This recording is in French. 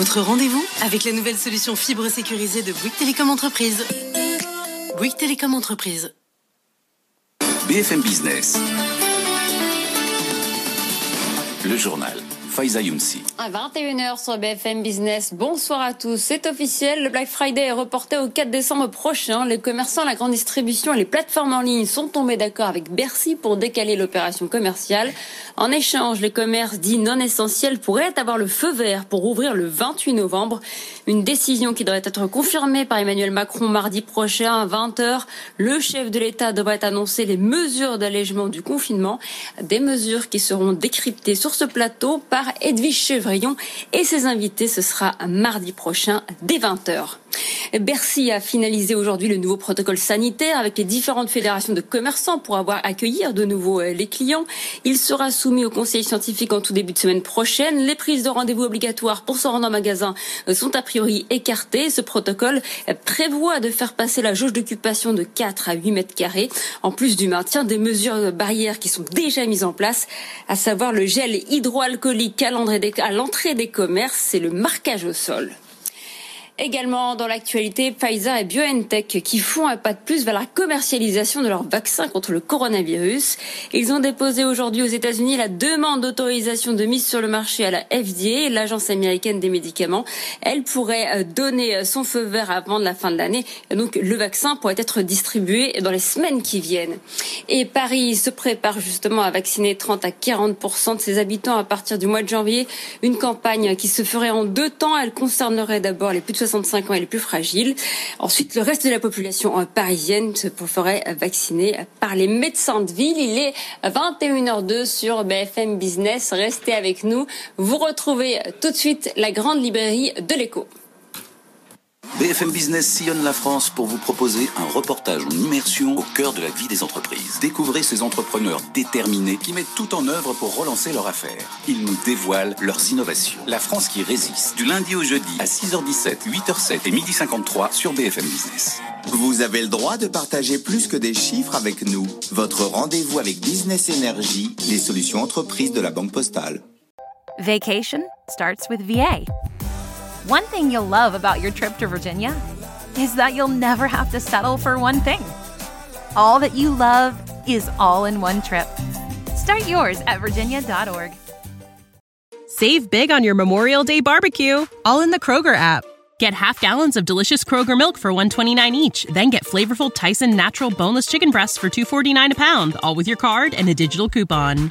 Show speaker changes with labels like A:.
A: Votre rendez-vous avec la nouvelle solution fibre sécurisée de Bouygues Télécom Entreprise. Bouygues Télécom Entreprise.
B: BFM Business. Le journal. Faiza.
C: À 21h sur BFM Business. Bonsoir à tous. C'est officiel. Le Black Friday est reporté au 4 décembre prochain. Les commerçants, la grande distribution et les plateformes en ligne sont tombés d'accord avec Bercy pour décaler l'opération commerciale. En échange, les commerces dits non essentiels pourraient avoir le feu vert pour ouvrir le 28 novembre. Une décision qui devrait être confirmée par Emmanuel Macron mardi prochain à 20h. Le chef de l'État devrait annoncer les mesures d'allègement du confinement. Des mesures qui seront décryptées sur ce plateau par Edwige Chevrillon et ses invités. Ce sera mardi prochain dès 20h. Bercy a finalisé aujourd'hui le nouveau protocole sanitaire avec les différentes fédérations de commerçants pour avoir accueillir de nouveau euh, les clients. Il sera soumis au conseil scientifique en tout début de semaine prochaine. Les prises de rendez-vous obligatoires pour se rendre en magasin euh, sont a priori écartées. Ce protocole euh, prévoit de faire passer la jauge d'occupation de 4 à 8 mètres carrés, en plus du maintien des mesures barrières qui sont déjà mises en place, à savoir le gel hydroalcoolique à l'entrée des commerces et le marquage au sol. Également dans l'actualité, Pfizer et BioNTech qui font un pas de plus vers la commercialisation de leur vaccin contre le coronavirus. Ils ont déposé aujourd'hui aux États-Unis la demande d'autorisation de mise sur le marché à la FDA, l'agence américaine des médicaments. Elle pourrait euh, donner euh, son feu vert avant la fin de l'année. Donc le vaccin pourrait être distribué dans les semaines qui viennent. Et Paris se prépare justement à vacciner 30 à 40% de ses habitants à partir du mois de janvier. Une campagne qui se ferait en deux temps. Elle concernerait d'abord les plus de 65 ans et les plus fragiles. Ensuite, le reste de la population euh, parisienne se ferait vacciner par les médecins de ville. Il est 21h02 sur BFM Business. Restez avec nous. Vous retrouvez tout de suite la grande librairie de l'écho.
B: BFM Business sillonne la France pour vous proposer un reportage en immersion au cœur de la vie des entreprises. Découvrez ces entrepreneurs déterminés qui mettent tout en œuvre pour relancer leur affaire. Ils nous dévoilent leurs innovations. La France qui résiste, du lundi au jeudi à 6h17, 8h07 et 12h53 sur BFM Business.
D: Vous avez le droit de partager plus que des chiffres avec nous. Votre rendez-vous avec Business Energy, les solutions entreprises de la Banque Postale.
E: Vacation starts with VA. One thing you'll love about your trip to Virginia is that you'll never have to settle for one thing. All that you love is all in one trip. Start yours at virginia.org.
F: Save big on your Memorial Day barbecue, all in the Kroger app. Get half gallons of delicious Kroger milk for 129 each, then get flavorful Tyson natural boneless chicken breasts for 249 a pound, all with your card and a digital coupon.